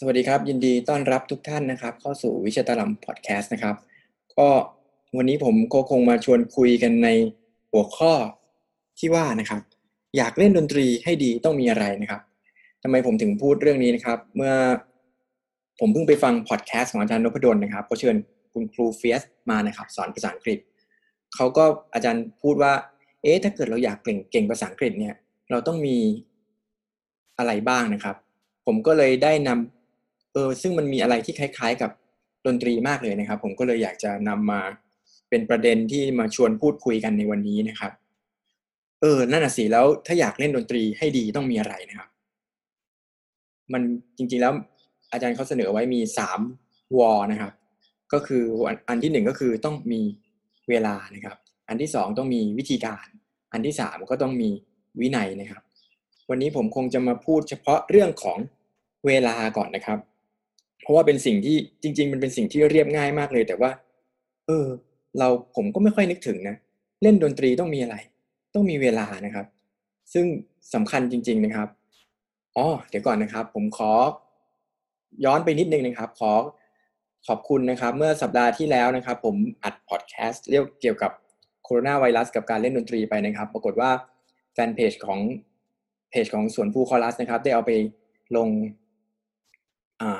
สวัสดีครับ ยินดีต้อนรับทุกท่านนะครับ เข้าสู่วิชา Drum Podcast นะครับ ก็วันนี้ผมก็คงมาชวนคุยกันในหัวข้อที่ว่านะครับ อยากเล่นดนตรีให้ดีต้องมีอะไรนะครับทำไมผมถึงพูดเรื่องนี้นะครับ เมื่อผมเพิ่งไปฟังพอดแคสต์ของอาจารย์นพดลนะครับเขาเชิญคุณครูเฟียสมานะครับ สอนภาษาอังกฤษเขาก็อาจารย์พูดว่า เอ๊ะถ้าเกิดเราอยากเก่งเก่งภาษาอังกฤษเนี่ย เราต้องมีอะไรบ้างนะครับ ผมก็เลยได้นำ เออซึ่งมันมีอะไรที่คล้าย ๆ กับดนตรีมากเลยนะครับ ผมก็เลยอยากจะนำมาเป็นประเด็นที่มาชวนพูดคุยกันในวันนี้นะครับ เออนั่นน่ะสิแล้วถ้าอยากเล่นดนตรีให้ดีต้องมีอะไรนะครับ มันจริงๆแล้วอาจารย์เขาเสนอไว้มีสามวอนะครับ ก็คืออันที่หนึ่งก็คือต้องมีเวลานะครับ อันที่สองต้องมีวิธีการ อันที่สามก็ต้องมีวินัยนะครับ วันนี้ผมคงจะมาพูดเฉพาะเรื่องของเวลาก่อนนะครับ เพราะว่าเป็นสิ่งที่จริง ๆ มันเป็นสิ่งที่เรียบง่ายมากเลย แต่ว่า เออ เราผมก็ไม่ค่อยนึกถึงนะเล่นดนตรีต้องมีอะไร ต้องมีเวลานะครับ ซึ่งสำคัญจริง ๆนะครับอ๋อเดี๋ยวก่อนนะครับ ผมขอ ย้อนไปนิดนึงนะครับ ขอขอบคุณนะครับ เมื่อสัปดาห์ที่แล้วนะครับ ผมอัดพอดแคสต์เรียกเกี่ยวกับโคโรนาไวรัสกับการเล่นดนตรีไปนะครับ ปรากฏว่าแฟนเพจของเพจของสวนภูคอรัสนะครับ ได้เอาไปลง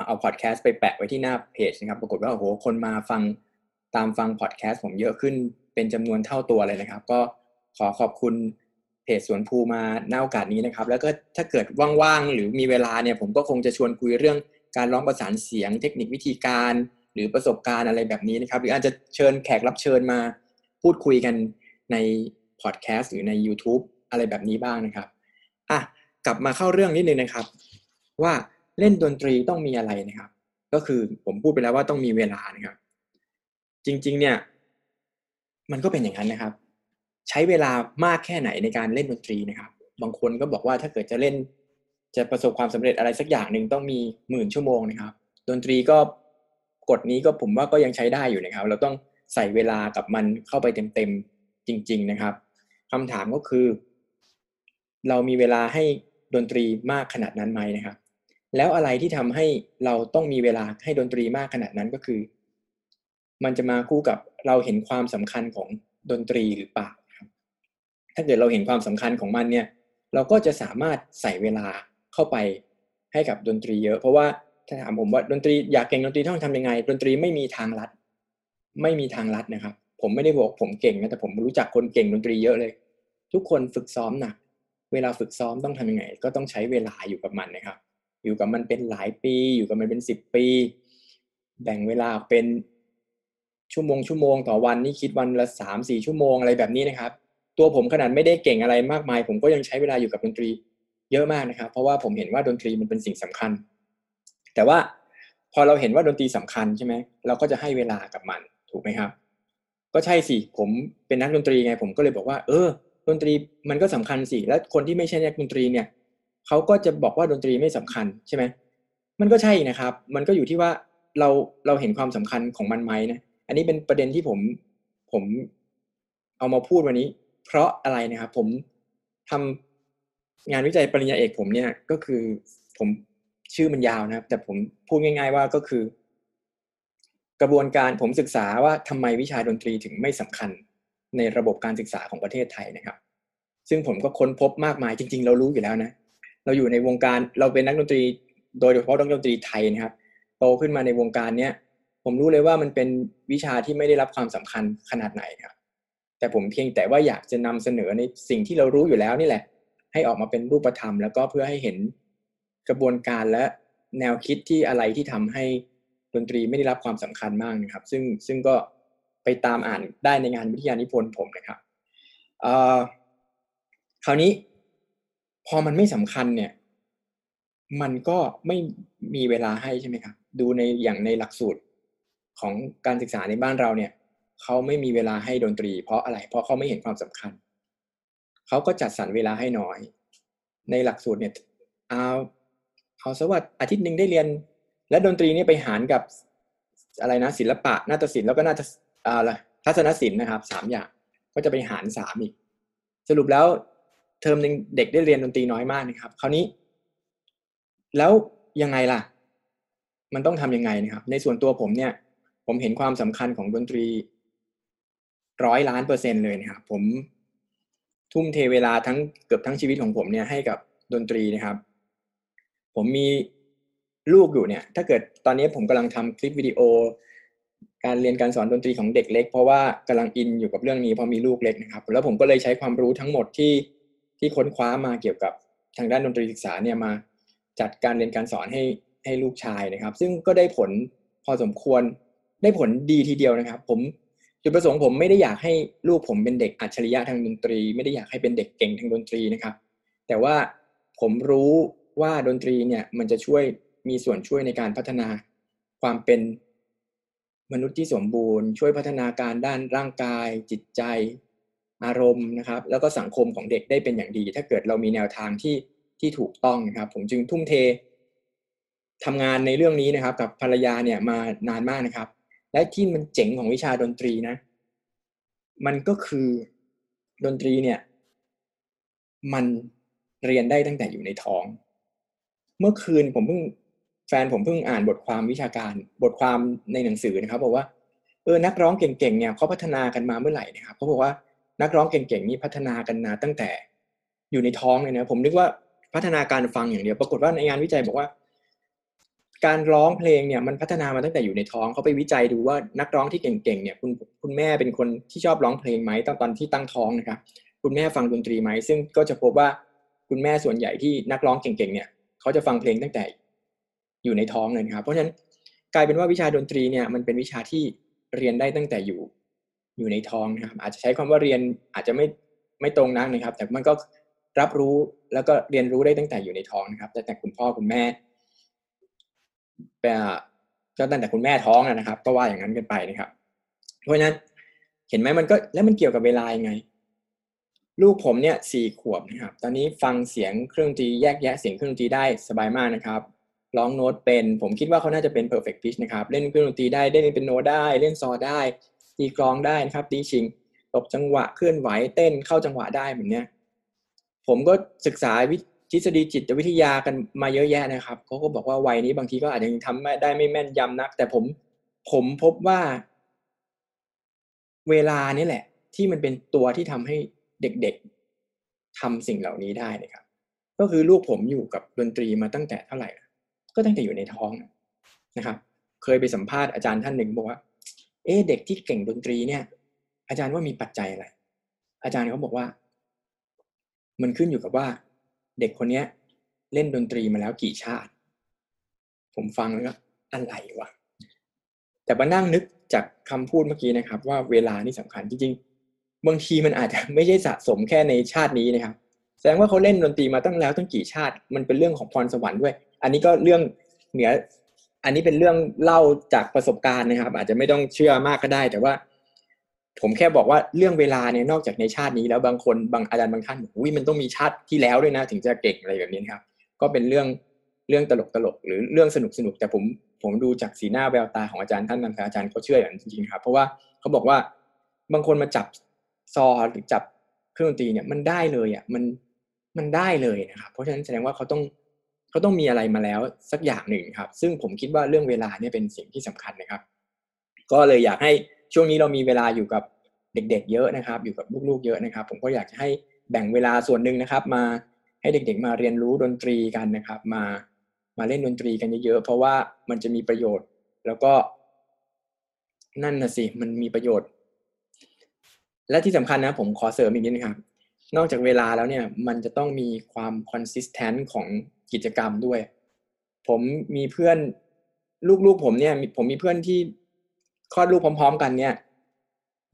เอาพอดแคสต์ไปแปะไว้ที่หน้าเพจนะครับ ปรากฏว่าโอ้โหคนมาฟังตามฟังพอดแคสต์ผมเยอะขึ้นเป็นจำนวนเท่าตัวเลยนะครับ ก็ขอขอบคุณเพจสวนภูมาหน้าโอกาสนี้นะครับ แล้วก็ถ้าเกิดว่างๆหรือมีเวลาเนี่ยผมก็คงจะชวนคุยเรื่องการร้องประสานเสียง เทคนิควิธีการ หรือประสบการณ์อะไรแบบนี้นะครับ หรืออาจจะเชิญแขกรับเชิญมา พูดคุยกันในพอดแคสต์หรือใน YouTube อะไรแบบนี้บ้างนะครับอะกลับมาเข้าเรื่องนิดนึงนะครับ ว่า เล่นดนตรีต้องมีอะไรนะครับ ก็คือผมพูดไปแล้วว่าต้องมีเวลานะครับ จริง ๆ เนี่ย มันก็เป็นอย่างนั้นนะครับ ใช้เวลามากแค่ไหนในการเล่นดนตรีนะครับ บางคนก็บอกว่าถ้าเกิดจะเล่น จะประสบความสำเร็จอะไรสักอย่างหนึ่งต้องมีหมื่นชั่วโมงนะครับ ดนตรีก็กฎนี้ก็ผมว่าก็ยังใช้ได้อยู่นะครับ เราต้องใส่เวลากับมันเข้าไปเต็มๆจริง ๆ นะครับคำถามก็คือ เรามีเวลาให้ดนตรีมากขนาดนั้นไหมนะครับ แล้วอะไรที่ทำให้เราต้องมีเวลาให้ดนตรีมากขนาดนั้นก็คือ มันจะมาคู่กับเราเห็นความสำคัญของดนตรีหรือเปล่าครับถ้าเกิดเราเห็นความสำคัญของมันเนี่ย เราก็จะสามารถใส่เวลาเข้าไปให้กับดนตรีเยอะ เพราะว่าถ้าถามผมว่าดนตรีอยากเก่งดนตรีต้องทำยังไง ดนตรีไม่มีทางลัด ไม่มีทางลัดนะครับ ผมไม่ได้บอกผมเก่งนะแต่ผมรู้จักคนเก่งดนตรีเยอะเลย ทุกคนฝึกซ้อมหนักเวลาฝึกซ้อมต้องทำยังไง ก็ต้องใช้เวลาอยู่กับมันนะครับ อยู่กับมันเป็นหลายปี อยู่กับมันเป็นสิบปี แบ่งเวลาเป็นชั่วโมงชั่วโมงต่อวันนี่คิดวันละสามสี่ชั่วโมงอะไรแบบนี้นะครับ ตัวผมขนาดไม่ได้เก่งอะไรมากมาย ผมก็ยังใช้เวลาอยู่กับดนตรีเยอะมากนะครับ เพราะว่าผมเห็นว่าดนตรีมันเป็นสิ่งสำคัญ แต่ว่าพอเราเห็นว่าดนตรีสำคัญใช่ไหมเราก็จะให้เวลากับมันถูกไหมครับ ก็ใช่สิผมเป็นนักดนตรีไง ผมก็เลยบอกว่า เออ ดนตรีมันก็สำคัญสิ แล้วคนที่ไม่ใช่นักดนตรีเนี่ย เขาก็จะบอกว่าดนตรีไม่สำคัญใช่ไหมมันก็ใช่นะครับ มันก็อยู่ที่ว่าเราเราเห็นความสำคัญของมันไหมนะอันนี้เป็นประเด็นที่ผมผมเอามาพูดวันนี้ เพราะอะไรนะครับ ผมทำงานวิจัยปริญญาเอกผมเนี่ยก็คือผมชื่อมันยาวนะครับ แต่ผมพูดง่าย ๆ ว่าก็คือ กระบวนการผมศึกษาว่าทำไมวิชาดนตรีถึงไม่สำคัญในระบบการศึกษาของประเทศไทยนะครับ ซึ่งผมก็ค้นพบมากมายจริง ๆ เรารู้อยู่แล้วนะ เราอยู่ในวงการเราเป็นนักดนตรี โดยเฉพาะนักดนตรีไทยนะครับ โตขึ้นมาในวงการเนี้ยผมรู้เลยว่ามันเป็นวิชาที่ไม่ได้รับความสำคัญขนาดไหนครับแต่ผมเพียงแต่ว่าอยากจะนำเสนอในสิ่งที่เรารู้อยู่แล้วนี่แหละ ให้ออกมาเป็นรูปธรรม แล้วก็เพื่อให้เห็นกระบวนการและแนวคิดที่อะไรที่ทำให้ดนตรีไม่ได้รับความสำคัญมากนะครับ ซึ่งซึ่งก็ไปตามอ่านได้ในงานวิทยานิพนธ์ผมนะครับคราวนี้ พอมันไม่สำคัญเนี่ย มันก็ไม่มีเวลาให้ใช่ไหมครับ ดูในอย่างในหลักสูตรของการศึกษาในบ้านเราเนี่ยเขาไม่มีเวลาให้ดนตรี เพราะอะไรเพราะเขาไม่เห็นความสำคัญเขาก็จัดสรรเวลาให้น้อย ในหลักสูตรเนี่ยเอาเอาสวัสดอาทิตย์หนึ่งได้เรียน และดนตรีนี่ไปหารกับอะไรนะ ศิลปะนาฏศิลป์แล้วก็นาฏอะไรทัศนศิลป์นะครับสามอย่างก็จะไปหารสามอีก สรุปแล้ว เทอมหนึ่งเด็กได้เรียนดนตรีน้อยมากนะครับ คราวนี้ แล้วยังไงล่ะ มันต้องทํำยังไงนะครับ ในส่วนตัวผมเนี่ย ผมเห็นความสำคัญของดนตรีร้อยล้านเปอร์เซ็นต์เลยนะครับ ผมทุ่มเทเวลาทั้งเกือบทั้งชีวิตของผมเนี่ยให้กับดนตรีนะครับ ผมมีลูกอยู่เนี่ย ถ้าเกิดตอนนี้ผมกำลังทำคลิปวิดีโอ การเรียนการสอนดนตรีของเด็กเล็ก เพราะว่ากำลังอินอยู่กับเรื่องนี้พราะมีลูกเล็กนะครับ แล้วผมก็เลยใช้ความรู้ทั้งหมดที่ ที่ค้นคว้ามาเกี่ยวกับทางด้านดนตรีศึกษาเนี่ยมาจัดการเรียนการสอนให้ให้ลูกชายนะครับ ซึ่งก็ได้ผลพอสมควรได้ผลดีทีเดียวนะครับ ผมจุดประสงค์ผมไม่ได้อยากให้ลูกผมเป็นเด็กอัจฉริยะทางดนตรี ไม่ได้อยากให้เป็นเด็กเก่งทางดนตรีนะครับ แต่ว่าผมรู้ว่าดนตรีเนี่ยมันจะช่วยมีส่วนช่วยในการพัฒนาความเป็นมนุษย์ที่สมบูรณ์ ช่วยพัฒนาการด้านร่างกาย จิตใจ อารมณ์นะครับ แล้วก็สังคมของเด็กได้เป็นอย่างดี ถ้าเกิดเรามีแนวทางที่ที่ถูกต้องนะครับ ผมจึงทุ่มเททำงานในเรื่องนี้นะครับ กับภรรยาเนี่ยมานานมากนะครับ และที่มันเจ๋งของวิชาดนตรีนะ มันก็คือดนตรีเนี่ย มันเรียนได้ตั้งแต่อยู่ในท้อง เมื่อคืนผมเพิ่งแฟนผมเพิ่งอ่านบทความวิชาการบทความในหนังสือนะครับ บอกว่าเออนักร้องเก่งๆเนี่ยเขาพัฒนากันมาเมื่อไหร่นะครับเขาบอกว่า นักร้องเก่งๆนี่พัฒนากันมาตั้งแต่อยู่ในท้องเลยนะผมนึกว่าพัฒนาการฟังอย่างเดียวปรากฏว่าในงานวิจัยบอกว่า การร้องเพลงเนี่ยมันพัฒนามาตั้งแต่อยู่ในท้องเขาไปวิจัยดูว่านักร้องที่เก่งๆเนี่ยคุณคุณแม่เป็นคนที่ชอบร้องเพลงไหมตอนตอนที่ตั้งท้องนะครับคุณแม่ฟังดนตรีไหมซึ่งก็จะพบว่าคุณแม่ส่วนใหญ่ที่นักร้องเก่งๆเนี่ยเขาจะฟังเพลงตั้งแต่อยู่ในท้องเลยครับ เพราะฉะนั้นกลายเป็นว่าวิชาดนตรีเนี่ยมันเป็นวิชาที่เรียนได้ตั้งแต่อยู่ อยู่ในท้องนะครับ อาจจะใช้คำว่าเรียนอาจจะไม่ไม่ตรงนักนะครับ แต่มันก็รับรู้แล้วก็เรียนรู้ได้ตั้งแต่อยู่ในท้องนะครับแต่แต่คุณพ่อคุณแม่ก็ตั้งแต่คุณแม่ท้องนะครับ ก็ว่าอย่างนั้นกันไปนะครับ เพราะฉะนั้นเห็นไหมมันก็แล้วมันเกี่ยวกับเวลายังไง ลูกผมเนี่ยสี่ขวบนะครับ ตอนนี้ฟังเสียงเครื่องดนตรีแยกแยะเสียงเครื่องดนตรีได้สบายมากนะครับร้องโน้ตเป็น ผมคิดว่าเขาน่าจะเป็น perfect pitch นะครับ เล่นเครื่องดนตรีได้เล่นเป็นโน้ตได้ เล่นซอได้ ตีกลองได้นะครับตีชิงตบจังหวะเคลื่อนไหวเต้นเข้าจังหวะได้แบบนี้ยผมก็ศึกษาวิทฤษฎีจิตวิทยากันมาเยอะแยะนะครับเขาก็บอกว่าวัยนี้บางทีก็อาจจะยังทำได้ไม่แม่นยำนัก แต่ผมผมพบว่า เวลานี่แหละ ที่มันเป็นตัวที่ทำให้เด็กๆทำสิ่งเหล่านี้ได้นะครับ ก็คือลูกผมอยู่กับดนตรีมาตั้งแต่เท่าไหร่ ก็ตั้งแต่อยู่ในท้องนะครับ เคยไปสัมภาษณ์อาจารย์ท่านหนึ่งบอกว่า เอ๊เด็กที่เก่งดนตรีเนี่ย อาจารย์ว่ามีปัจจัยอะไร อาจารย์เขาบอกว่า มันขึ้นอยู่กับว่า เด็กคนเนี้ย เล่นดนตรีมาแล้วกี่ชาติ ผมฟังแล้วก็อะไรวะแต่มานั่งนึกจากคำพูดเมื่อกี้นะครับ ว่าเวลานี่สำคัญจริงๆ บางทีมันอาจจะไม่ใช่สะสมแค่ในชาตินี้นะครับ แสดงว่าเขาเล่นดนตรีมาตั้งแล้วตั้งกี่ชาติ มันเป็นเรื่องของพรสวรรค์ด้วย อันนี้ก็เรื่องเหนือ อันนี้เป็นเรื่องเล่าจากประสบการณ์นะครับ อาจจะไม่ต้องเชื่อมากก็ได้ แต่ว่า ผมแค่บอกว่าเรื่องเวลาเนี่ยนอกจากในชาตินี้แล้วบางคนบางอาจารย์บางท่านบอกวิมันต้องมีชาติที่แล้วด้วยนะ ถึงจะเก่งอะไรแบบนี้ครับ ก็เป็นเรื่องเรื่องตลกตลกหรือเรื่องสนุกสนุกแต่ผมผมดูจากสีหน้าแววตาของอาจารย์ท่านนั้นอาจารย์เขาเชื่ออย่างจริงๆครับ เพราะว่าเขาบอกว่าบางคนมาจับซอหรือจับเครื่องดนตรีเนี่ยมันได้เลยอะมันมันได้เลยนะครับ เพราะฉะนั้นแสดงว่าเขาต้อง เขาต้องมีอะไรมาแล้วสักอย่างหนึ่งครับ ซึ่งผมคิดว่าเรื่องเวลาเนี่ยเป็นสิ่งที่สำคัญนะครับ ก็เลยอยากให้ช่วงนี้เรามีเวลาอยู่กับเด็กๆ เยอะนะครับ อยู่กับลูกๆ เยอะนะครับ ผมก็อยากจะให้แบ่งเวลาส่วนหนึ่งนะครับ มาให้เด็กๆ มาเรียนรู้ดนตรีกันนะครับ มามาเล่นดนตรีกันเยอะๆ เพราะว่ามันจะมีประโยชน์ แล้วก็นั่นนะสิ มันมีประโยชน์ และที่สำคัญนะ ผมขอเสริมอีกนิดนะครับ นอกจากเวลาแล้วเนี่ย มันจะต้องมีความ consistent ของ กิจกรรมด้วย ผมมีเพื่อนลูกๆผมเนี่ย ผมมีเพื่อนที่คลอดลูกพร้อม ๆ กันเนี่ย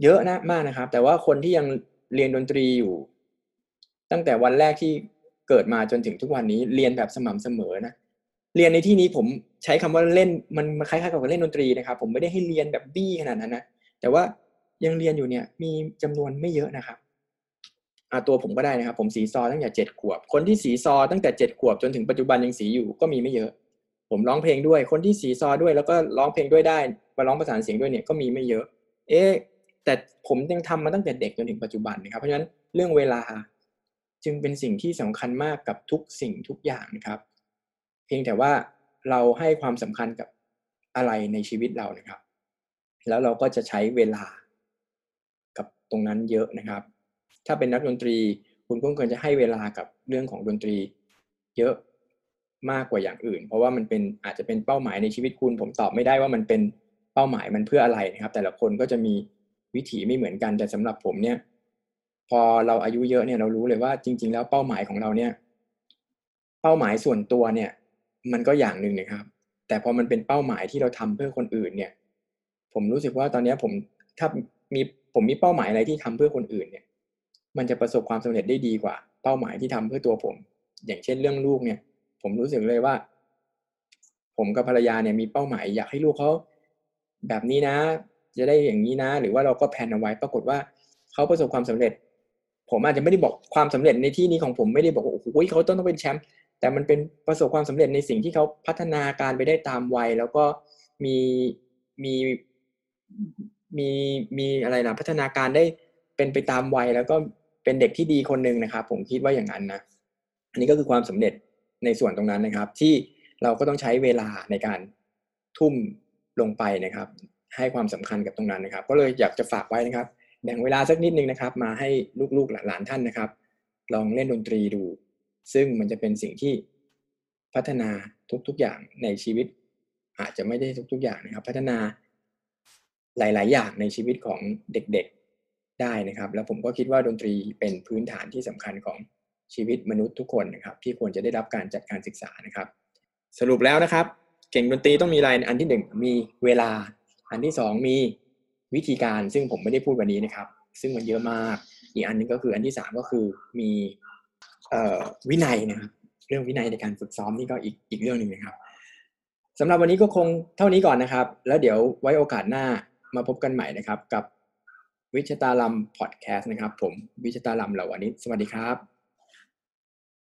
เยอะนะมากนะครับ แต่ว่าคนที่ยังเรียนดนตรีอยู่ ตั้งแต่วันแรกที่เกิดมาจนถึงทุกวันนี้เรียนแบบสม่ำเสมอนะเรียนในที่นี้ผมใช้คำว่าเล่นมันคล้ายๆกับเล่นดนตรีนะครับ ผมไม่ได้ให้เรียนแบบบี้ขนาดนั้นนะแต่ว่ายังเรียนอยู่เนี่ยมีจำนวนไม่เยอะนะครับ ตัวผมก็ได้นะครับ ผมสีซอตั้งแต่เจ็ดขวบ คนที่สีซอตั้งแต่เจ็ดขวบจนถึงปัจจุบันยังสีอยู่ก็มีไม่เยอะ ผมร้องเพลงด้วย คนที่สีซอด้วยแล้วก็ร้องเพลงด้วยได้มาร้องประสานเสียงด้วยเนี่ยก็มีไม่เยอะ เอ๊แต่ผมยังทำมาตั้งแต่เด็กจนถึงปัจจุบันนะครับ เพราะฉะนั้นเรื่องเวลาจึงเป็นสิ่งที่สำคัญมากกับทุกสิ่งทุกอย่างนะครับ เพียงแต่ว่าเราให้ความสำคัญกับอะไรในชีวิตเรานะครับ แล้วเราก็จะใช้เวลากับตรงนั้นเยอะนะครับ ถ้าเป็นนักดนตรี คุณก็ควรจะให้เวลากับเรื่องของดนตรี เยอะมากกว่าอย่างอื่น เพราะว่ามันเป็นอาจจะเป็นเป้าหมายในชีวิตคุณ ผมตอบไม่ได้ว่ามันเป็นเป้าหมายมันเพื่ออะไรนะครับ แต่ละคนก็จะมีวิถีไม่เหมือนกันแต่สำหรับผมเนี่ย พอเราอายุเยอะเนี่ยเรารู้เลยว่าจริง ๆ แล้วเป้าหมายของเราเนี่ย เป้าหมายส่วนตัวเนี่ย มันก็อย่างหนึ่งนะครับ แต่พอมันเป็นเป้าหมายที่เราทำเพื่อคนอื่นเนี่ย ผมรู้สึกว่าตอนนี้ผมถ้ามีผมมีเป้าหมายอะไรที่ทำเพื่อคนอื่นเนี่ย มันจะประสบความสำเร็จได้ดีกว่า เป้าหมายที่ทำเพื่อตัวผม อย่างเช่นเรื่องลูกเนี่ย ผมรู้สึกเลยว่า ผมกับภรรยาเนี่ยมีเป้าหมาย อยากให้ลูกเขาแบบนี้นะ จะได้อย่างนี้นะ หรือว่าเราก็แพนเอาไว้ ปรากฏว่าเขาประสบความสำเร็จ ผมอาจจะไม่ได้บอกความสำเร็จในที่นี้ของผมไม่ได้บอกว่าโอ้โหเขาต้องต้องเป็นแชมป์แต่มันเป็นประสบความสำเร็จในสิ่งที่เขาพัฒนาการไปได้ตามวัย แล้วก็มีมีมีมีอะไรนะพัฒนาการได้เป็นไปตามวัยแล้วก็ เป็นเด็กที่ดีคนหนึ่งนะครับ ผมคิดว่าอย่างนั้นนะอันนี้ก็คือความสำเร็จในส่วนตรงนั้นนะครับ ที่เราก็ต้องใช้เวลาในการทุ่มลงไปนะครับ ให้ความสำคัญกับตรงนั้นนะครับ ก็เลยอยากจะฝากไว้นะครับ แบ่งเวลาสักนิดนึงนะครับ มาให้ลูกๆหลานๆท่านนะครับ ลองเล่นดนตรีดู ซึ่งมันจะเป็นสิ่งที่พัฒนาทุกๆอย่างในชีวิต อาจจะไม่ได้ทุกๆอย่างนะครับ พัฒนาหลาย ๆ อย่างในชีวิตของเด็กๆ ได้นะครับ แล้วผมก็คิดว่าดนตรีเป็นพื้นฐานที่สำคัญของชีวิตมนุษย์ทุกคนนะครับ ที่ควรจะได้รับการจัดการศึกษานะครับ สรุปแล้วนะครับ เก่งดนตรีต้องมีอะไรอันที่หนึ่งมีเวลา อันที่สองมีวิธีการซึ่งผมไม่ได้พูดวันนี้นะครับ ซึ่งมันเยอะมาก อีกอันนึงก็คืออันที่สามก็คือมีวินัยนะครับเรื่องวินัยในการฝึกซ้อมนี่ก็อีกอีกเรื่องหนึ่งนะครับสำหรับวันนี้ก็คงเท่านี้ก่อนนะครับ แล้วเดี๋ยวไว้โอกาสหน้ามาพบกันใหม่นะครับ กับ วิชตาลัมพอดแคสต์นะครับ ผมวิชตาลัมเหล่าวันนี้ สวัสดีครับ